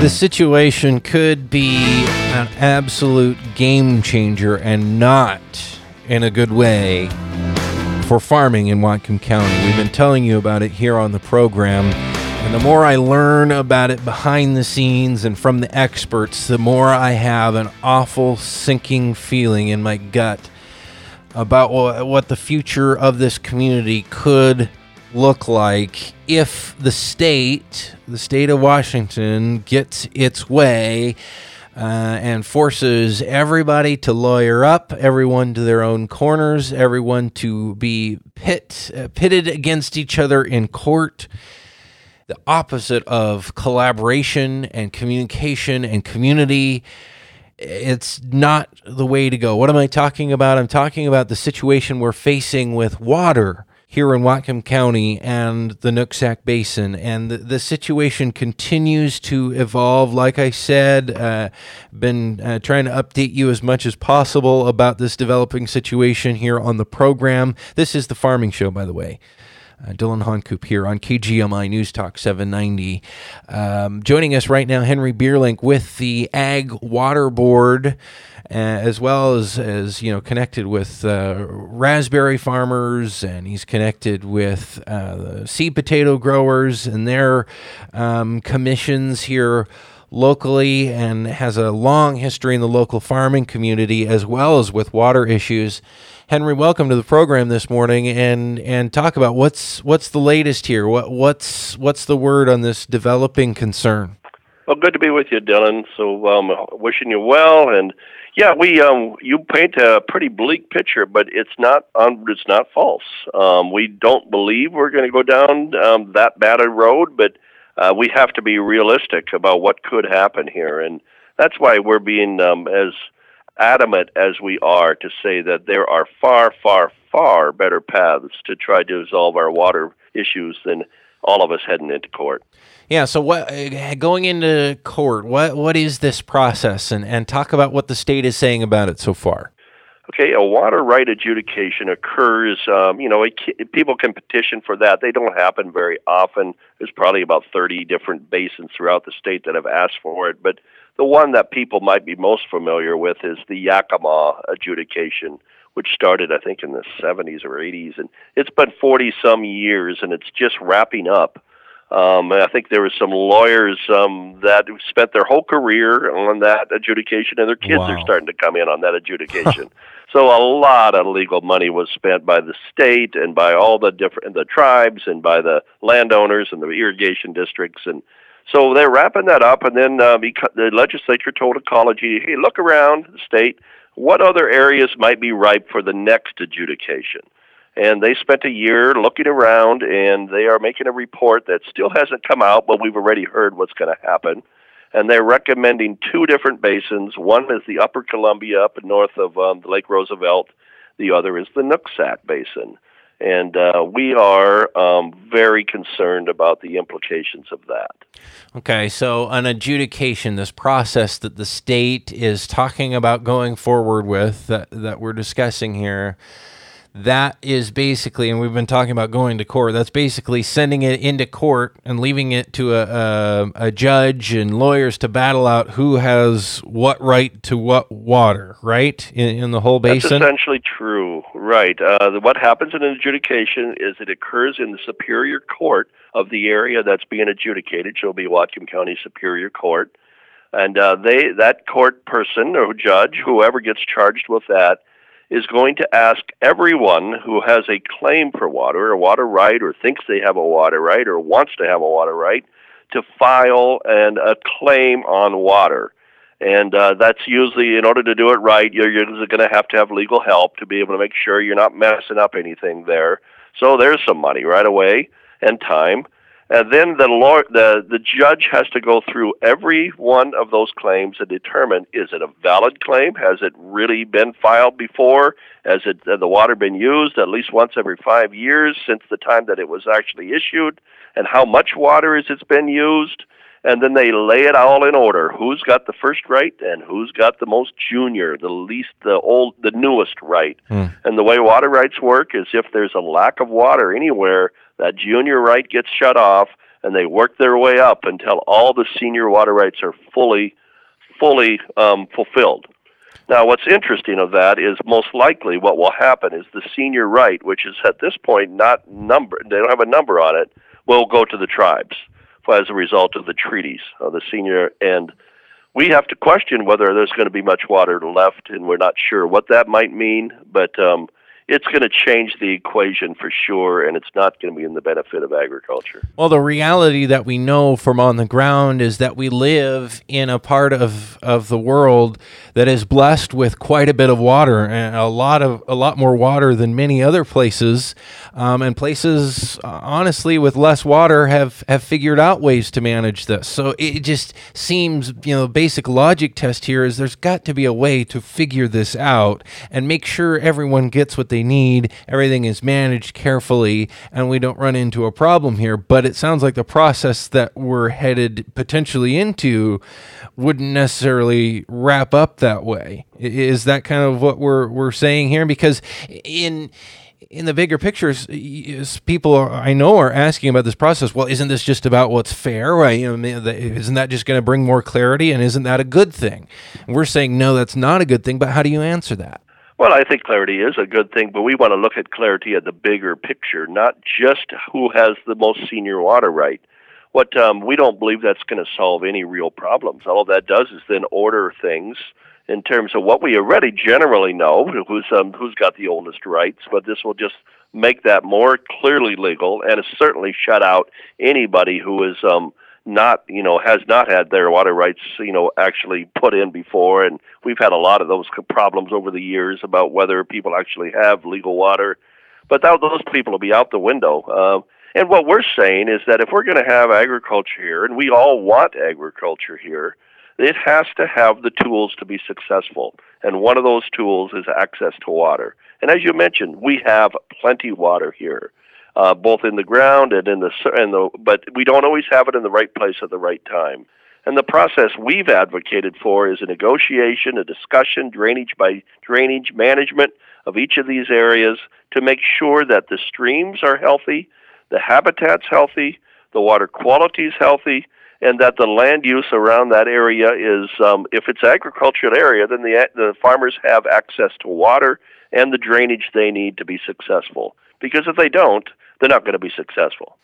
The situation could be an absolute game changer and not in a good way for farming in Whatcom County. We've been telling you about it here on the program. And the more I learn about it behind the scenes and from the experts, the more I have an awful sinking feeling in my gut about what the future of this community could look like if the state, the state of Washington, gets its way uh, and forces everybody to lawyer up, everyone to their own corners, everyone to be pit, uh, pitted against each other in court. The opposite of collaboration and communication and community. It's not the way to go. What am I talking about? I'm talking about the situation we're facing with water here in Whatcom County and the Nooksack Basin. And the, the situation continues to evolve. Like I said, uh, been uh, trying to update you as much as possible about this developing situation here on the program. This is the Farming Show, by the way. Uh, Dylan Honcoop here on KGMI News Talk 790. Um, joining us right now, Henry Bierlink with the Ag Water Board uh, as well as as you know connected with uh, raspberry farmers, and he's connected with uh, seed potato growers and their um, commissions here locally, and has a long history in the local farming community as well as with water issues. Henry, welcome to the program this morning, and and talk about what's what's the latest here. What what's what's the word on this developing concern? Well, good to be with you, Dylan. So, um, wishing you well, and yeah, we um, you paint a pretty bleak picture, but it's not um, it's not false. Um, we don't believe we're going to go down um, that bad a road, but uh, we have to be realistic about what could happen here, and that's why we're being um, as adamant as we are to say that there are far, far, far better paths to try to resolve our water issues than all of us heading into court. Yeah. So, what going into court? What what is this process? And and talk about what the state is saying about it so far. Okay, a water right adjudication occurs. Um, you know, it, people can petition for that. They don't happen very often. There's probably about 30 different basins throughout the state that have asked for it. But the one that people might be most familiar with is the Yakima adjudication, which started, I think, in the 70s or 80s, and it's been 40 some years, and it's just wrapping up. Um, I think there were some lawyers um, that spent their whole career on that adjudication, and their kids wow. are starting to come in on that adjudication. so a lot of legal money was spent by the state and by all the different the tribes and by the landowners and the irrigation districts, and so they're wrapping that up. And then uh, the legislature told ecology, "Hey, look around the state. What other areas might be ripe for the next adjudication?" And they spent a year looking around and they are making a report that still hasn't come out but we've already heard what's going to happen. And they're recommending two different basins. One is the upper columbia up north of um, lake roosevelt. The other is the nooksack basin. And uh, we are um, very concerned about the implications of that. Okay, so an adjudication, this process that the state is talking about going forward with, that, that we're discussing here, that is basically, and we've been talking about going to court. That's basically sending it into court and leaving it to a, a, a, judge and lawyers to battle out who has what right to what water, right? In, in the whole basin. That's essentially true, right? Uh, what happens in an adjudication is it occurs in the superior court of the area that's being adjudicated. So it'll be Whatcom County Superior Court, and uh, they that court person or judge, whoever gets charged with that is going to ask everyone who has a claim for water, a water right, or thinks they have a water right, or wants to have a water right, to file and a claim on water. And uh, that's usually, in order to do it right, you're usually going to have to have legal help to be able to make sure you're not messing up anything there. So there's some money right away and time. And then the, law, the the judge has to go through every one of those claims and determine is it a valid claim? Has it really been filed before? Has it the water been used at least once every five years since the time that it was actually issued? And how much water has it been used? And then they lay it all in order. Who's got the first right and who's got the most junior, the least, the old, the newest right? Mm. And the way water rights work is if there's a lack of water anywhere, That junior right gets shut off, and they work their way up until all the senior water rights are fully, fully um, fulfilled. Now, what's interesting of that is most likely what will happen is the senior right, which is at this point not number, they don't have a number on it, will go to the tribes as a result of the treaties of the senior and we have to question whether there's going to be much water left, and we're not sure what that might mean. But um, it's going to change the equation for sure, and it's not going to be in the benefit of agriculture. Well, the reality that we know from on the ground is that we live in a part of, of the world that is blessed with quite a bit of water, and a lot of a lot more water than many other places. Um, and places, uh, honestly, with less water have have figured out ways to manage this. So it just seems, you know, basic logic test here is there's got to be a way to figure this out and make sure everyone gets what they they need. Everything is managed carefully, and we don't run into a problem here. But it sounds like the process that we're headed potentially into wouldn't necessarily wrap up that way. Is that kind of what we're we're saying here? Because in in the bigger pictures, people I know are asking about this process. Well, isn't this just about what's fair? Know, isn't that just going to bring more clarity? And isn't that a good thing? we're saying no, that's not a good thing. But how do you answer that? Well, I think clarity is a good thing, but we want to look at clarity at the bigger picture, not just who has the most senior water right. What um, we don't believe that's going to solve any real problems. All that does is then order things in terms of what we already generally know, who's um, who's got the oldest rights. But this will just make that more clearly legal, and certainly shut out anybody who is um, not you know has not had their water rights you know actually put in before. And we've had a lot of those problems over the years about whether people actually have legal water. But that, those people will be out the window. Uh, and what we're saying is that if we're going to have agriculture here and we all want agriculture here it has to have the tools to be successful. And one of those tools is access to water. And as you mentioned we have plenty of water here uh, both in the ground and in the and the but we don't always have it in the right place at the right time. And the process we've advocated for is a negotiation, a discussion, drainage by drainage management of each of these areas to make sure that the streams are healthy, the habitat's healthy, the water quality is healthy, and that the land use around that area is, um, if it's agricultural area, then the the farmers have access to water and the drainage they need to be successful. Because if they don't, they're not going to be successful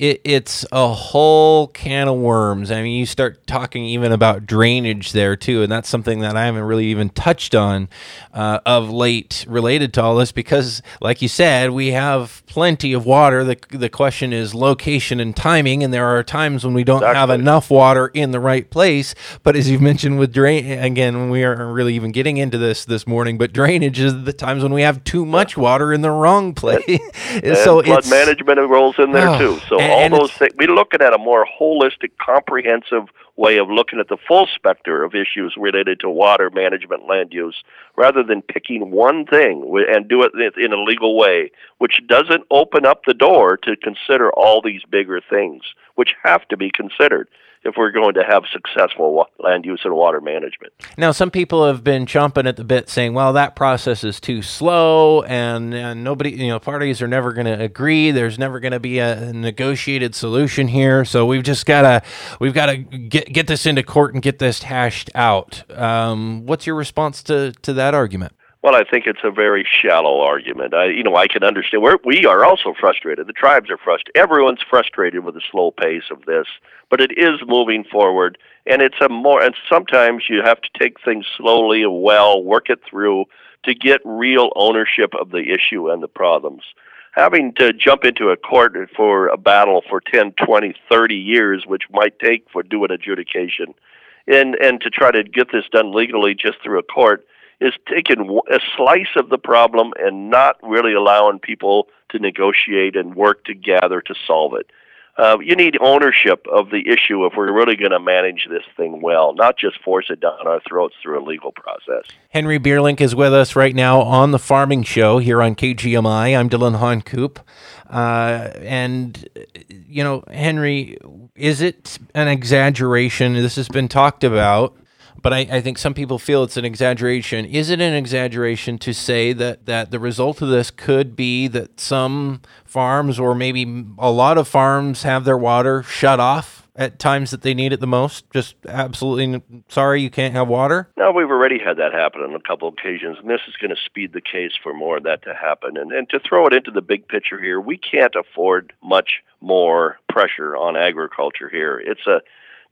it, it's a whole can of worms. I mean, you start talking even about drainage there too, and that's something that I haven't really even touched on uh, of late related to all this because, like you said, we have plenty of water. the The question is location and timing, and there are times when we don't exactly. have enough water in the right place. But as you've mentioned with drain, again, we aren't really even getting into this this morning. But drainage is the times when we have too much water in the wrong place. so flood management rolls in there oh, too. So all those things. We're looking at a more holistic, comprehensive way of looking at the full spectrum of issues related to water management, land use, rather than picking one thing and do it in a legal way, which doesn't open up the door to consider all these bigger things, which have to be considered if we're going to have successful land use and water management. Now, some people have been chomping at the bit saying, well, that process is too slow and, and nobody, you know, parties are never going to agree. There's never going to be a negotiated solution here. So we've just got to, we've got to get, get this into court and get this hashed out. Um, what's your response to, to that argument? Well, I think it's a very shallow argument. I, you know, I can understand. We're, we are also frustrated. The tribes are frustrated. Everyone's frustrated with the slow pace of this, but it is moving forward, and it's a more. And sometimes you have to take things slowly and well, work it through to get real ownership of the issue and the problems. Having to jump into a court for a battle for 10, 20, 30 years, which might take for doing adjudication, and and to try to get this done legally just through a court is taking a slice of the problem and not really allowing people to negotiate and work together to solve it. Uh, you need ownership of the issue if we're really going to manage this thing well, not just force it down our throats through a legal process. Henry Bierlink is with us right now on the Farming Show here on KGMI. I'm Dylan Honcoop. Uh, and, you know, Henry, is it an exaggeration? This has been talked about but I, I, think some people feel it's an exaggeration. Is it an exaggeration to say that, that the result of this could be that some farms or maybe a lot of farms have their water shut off at times that they need it the most? Just absolutely sorry you can't have water? No, we've already had that happen on a couple occasions, and this is going to speed the case for more of that to happen. And, and to throw it into the big picture here, we can't afford much more pressure on agriculture here. It's a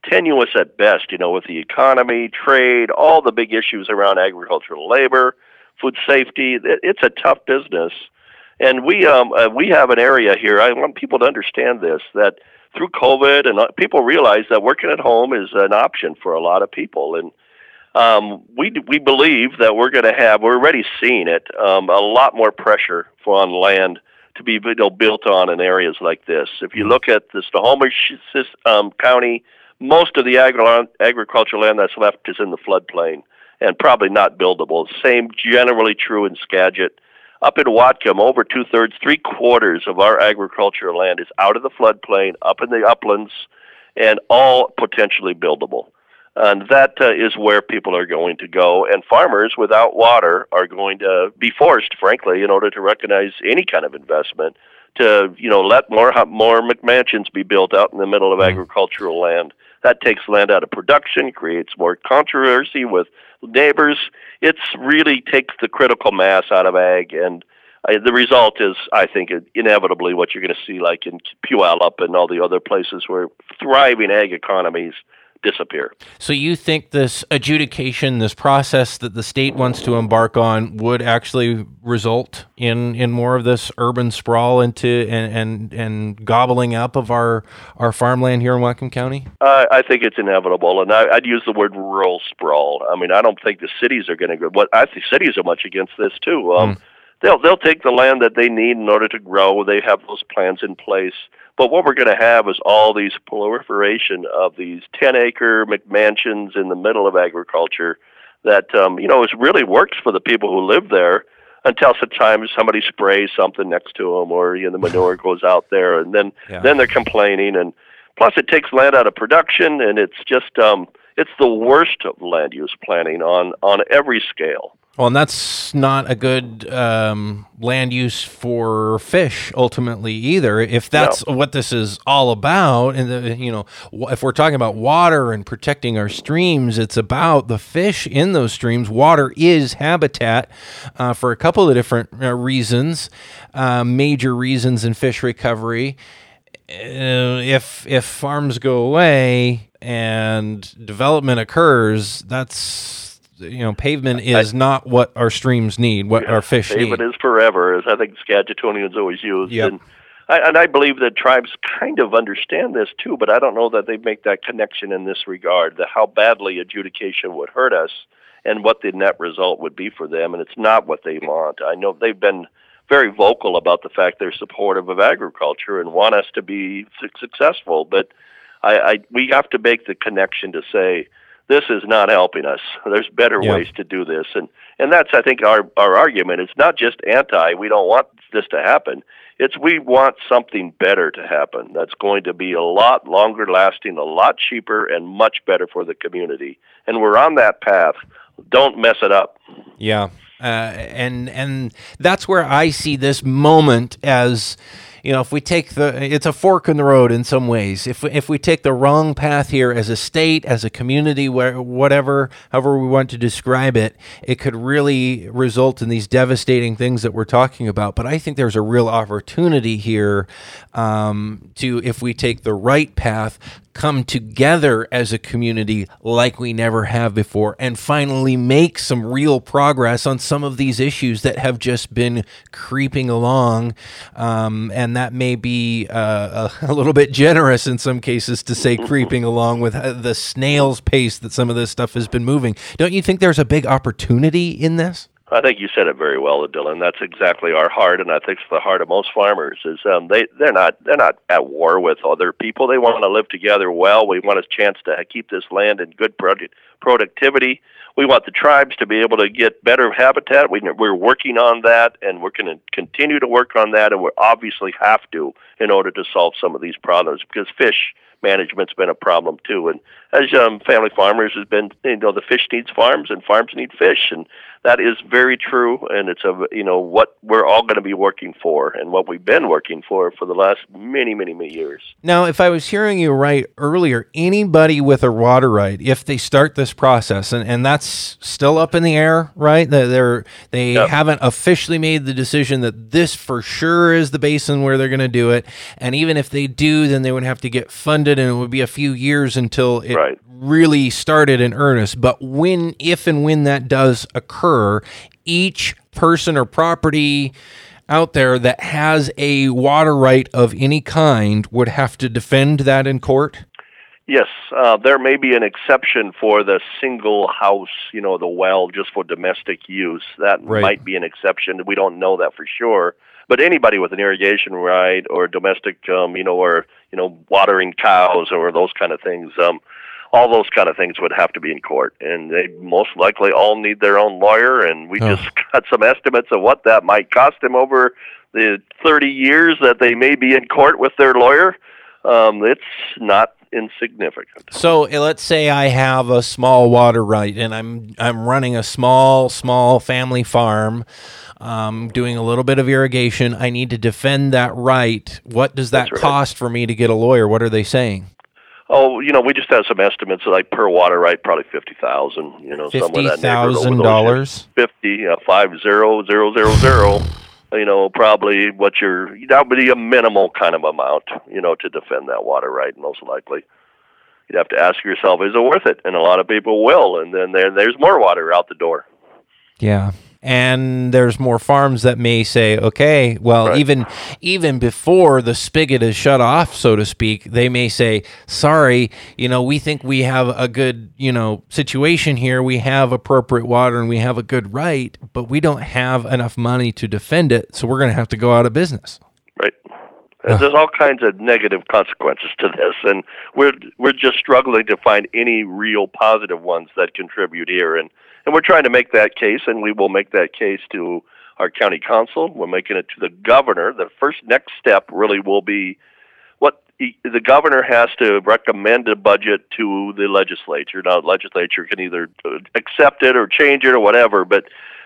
tenuous at best, you know, with the economy, trade, all the big issues around agricultural labor, food safety. It's a tough business. And we um, uh, we have an area here. I want people to understand this that through COVID and uh, people realize that working at home is an option for a lot of people. And um, we we believe that we're going to have we're already seeing it um, a lot more pressure for on land to be you know, built on in areas like this. If you look at the Snohomish um, County most of the agri- agricultural land that's left is in the floodplain and probably not buildable. Same generally true in Skagit. Up in Whatcom, over two thirds, three quarters of our agricultural land is out of the floodplain, up in the uplands, and all potentially buildable. And that uh, is where people are going to go. And farmers without water are going to be forced, frankly, in order to recognize any kind of investment, to you know let more more McMansions be built out in the middle of mm. agricultural land that takes land out of production, creates more controversy with neighbors. It's really takes the critical mass out of ag, and uh, the result is, I think, inevitably what you're going to see, like in Puyallup and all the other places where thriving ag economies disappear. So you think this adjudication, this process that the state wants to embark on, would actually result in in more of this urban sprawl into and and, and gobbling up of our our farmland here in Whatcom County? Uh, I think it's inevitable, and I, would use the word rural sprawl. I mean, I don't think the cities are going to go. What I think cities are much against this too. Um, mm. They'll they'll take the land that they need in order to grow. They have those plans in place but what we're going to have is all these proliferation of these 10 acre McMansions in the middle of agriculture that, um, you know, is really works for the people who live there until sometimes somebody sprays something next to them or, you know, the manure goes out there and then, yeah. then they're complaining. And plus it takes land out of production and it's just, um, it's the worst of land use planning on, on every scale. Well, and that's not a good um, land use for fish ultimately either. If that's no. what this is all about, and the, you know, if we're talking about water and protecting our streams, it's about the fish in those streams. Water is habitat uh, for a couple of different uh, reasons, uh, major reasons in fish recovery. Uh, if if farms go away and development occurs, that's you know, pavement is I, not what our streams need, what our fish pavement need. Pavement is forever, as I think Skagitonians always use. Yep. And I, and I believe that tribes kind of understand this too, but I don't know that they make that connection in this regard, that how badly adjudication would hurt us and what the net result would be for them, and it's not what they want. I know they've been very vocal about the fact they're supportive of agriculture and want us to be successful, but I, I we have to make the connection to say this is not helping us. There's better yeah. ways to do this, and and that's I think our our argument. It's not just anti. We don't want this to happen. It's we want something better to happen. That's going to be a lot longer lasting, a lot cheaper, and much better for the community. And we're on that path. Don't mess it up. Yeah, uh, and and that's where I see this moment as you know, if we take the, it's a fork in the road in some ways. If if we take the wrong path here as a state, as a community, where whatever, however we want to describe it, it could really result in these devastating things that we're talking about. But I think there's a real opportunity here um, to, if we take the right path, come together as a community like we never have before and finally make some real progress on some of these issues that have just been creeping along. Um, and that may be uh, a, a, little bit generous in some cases to say creeping along with uh, the snail's pace that some of this stuff has been moving. Don't you think there's a big opportunity in this? I think you said it very well, Dylan. That's exactly our heart, and I think it's the heart of most farmers. Is um, they they're not they're not at war with other people. They want to live together well. We want a chance to keep this land in good productivity. We want the tribes to be able to get better habitat. We, we're working on that, and we're going to continue to work on that, and we obviously have to in order to solve some of these problems because fish management's been a problem too. And as um, family farmers has been, you know, the fish needs farms and farms need fish, and that is very true. And it's a, you know, what we're all going to be working for, and what we've been working for for the last many, many, many years. Now, if I was hearing you right earlier, anybody with a water right, if they start this process, and, and that's still up in the air, right? They're they yep. haven't officially made the decision that this for sure is the basin where they're going to do it, and even if they do, then they would have to get funded, and it would be a few years until it right. really started in earnest. But when, if and when that does occur, each person or property out there that has a water right of any kind would have to defend that in court? Yes, uh, there may be an exception for the single house, you know, the well just for domestic use. That right. might be an exception. We don't know that for sure. But anybody with an irrigation right or domestic, um, you know, or you know, watering cows or those kind of things, um, all those kind of things would have to be in court, and they most likely all need their own lawyer. And we oh. just got some estimates of what that might cost them over the 30 years that they may be in court with their lawyer. Um, it's not insignificant. So eh, let's say I have a small water right, and I'm I'm running a small small family farm um, doing a little bit of irrigation. I need to defend that right. What does that right. cost for me to get a lawyer? What are they saying? Oh, you know, we just have some estimates like per water right, probably fifty thousand. You know, fifty thousand dollars. Fifty, uh, five zero zero zero zero. You know, probably what you're that would be a minimal kind of amount. You know, to defend that water right, most likely. You'd have to ask yourself, is it worth it? And a lot of people will, and then there, there's more water out the door. Yeah, and there's more farms that may say okay well right. even even before the spigot is shut off so to speak they may say sorry you know we think we have a good you know situation here we have appropriate water and we have a good right but we don't have enough money to defend it so we're going to have to go out of business right there's all kinds of negative consequences to this, and we're we're just struggling to find any real positive ones that contribute here. And and we're trying to make that case, and we will make that case to our county council. We're making it to the governor. The first next step really will be what the governor has to recommend a budget to the legislature. Now, the legislature can either uh, accept it or change it or whatever, but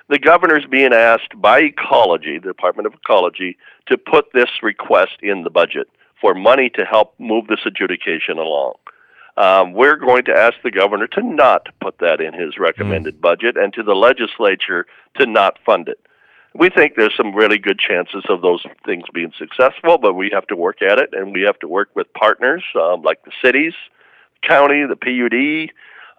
the governor's being asked by Ecology, the Department of Ecology, to put this request in the budget for money to help move this adjudication along. Um, we're going to ask the governor to not put that in his recommended mm. budget and to the legislature to not fund it. We think there's some really good chances of those things being successful, but we have to work at it and we have to work with partners um, like the cities, county, the PUD,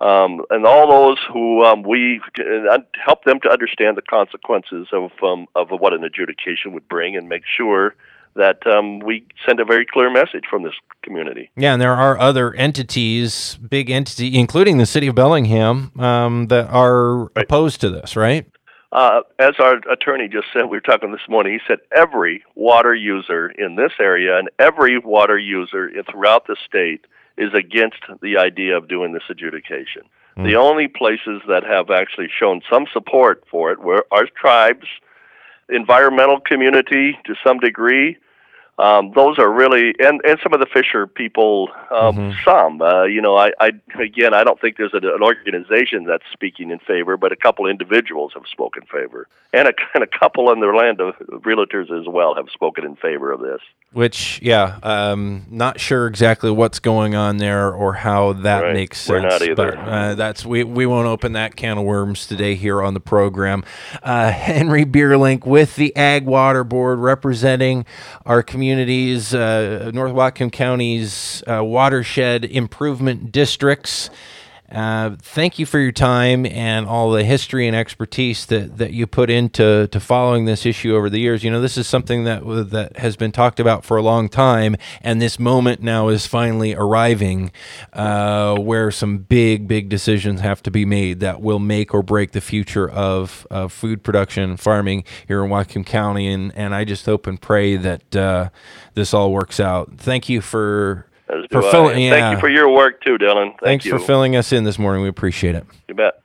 um, and all those who um, we uh, help them to understand the consequences of um, of what an adjudication would bring and make sure that um, we send a very clear message from this community. Yeah, and there are other entities, big entity, including the city of Bellingham, um, that are right. opposed to this, right? Uh, as our attorney just said, we were talking this morning. He said every water user in this area and every water user throughout the state is against the idea of doing this adjudication. Mm. The only places that have actually shown some support for it were our tribes, environmental community to some degree, um, those are really and and some of the fisher people um, mm-hmm. some uh, you know I, I again I don't think there's an, an organization that's speaking in favor but a couple individuals have spoken in favor and a, and a couple in the land of realtors as well have spoken in favor of this which yeah um, not sure exactly what's going on there or how that right. makes sense We're not either. but uh, that's we, we won't open that can of worms today here on the program uh, Henry Bierlink with the Ag Water Board representing our community communities, uh, North Whatcom County's uh, watershed improvement districts. Uh, thank you for your time and all the history and expertise that, that you put into to following this issue over the years. You know, this is something that that has been talked about for a long time, and this moment now is finally arriving, uh, where some big, big decisions have to be made that will make or break the future of, of food production and farming here in Whatcom County. And and I just hope and pray that uh, this all works out. Thank you for As For do I. filling- yeah. Thank you for your work too, Dylan. Thank Thanks you. for filling us in this morning. We appreciate it. You bet.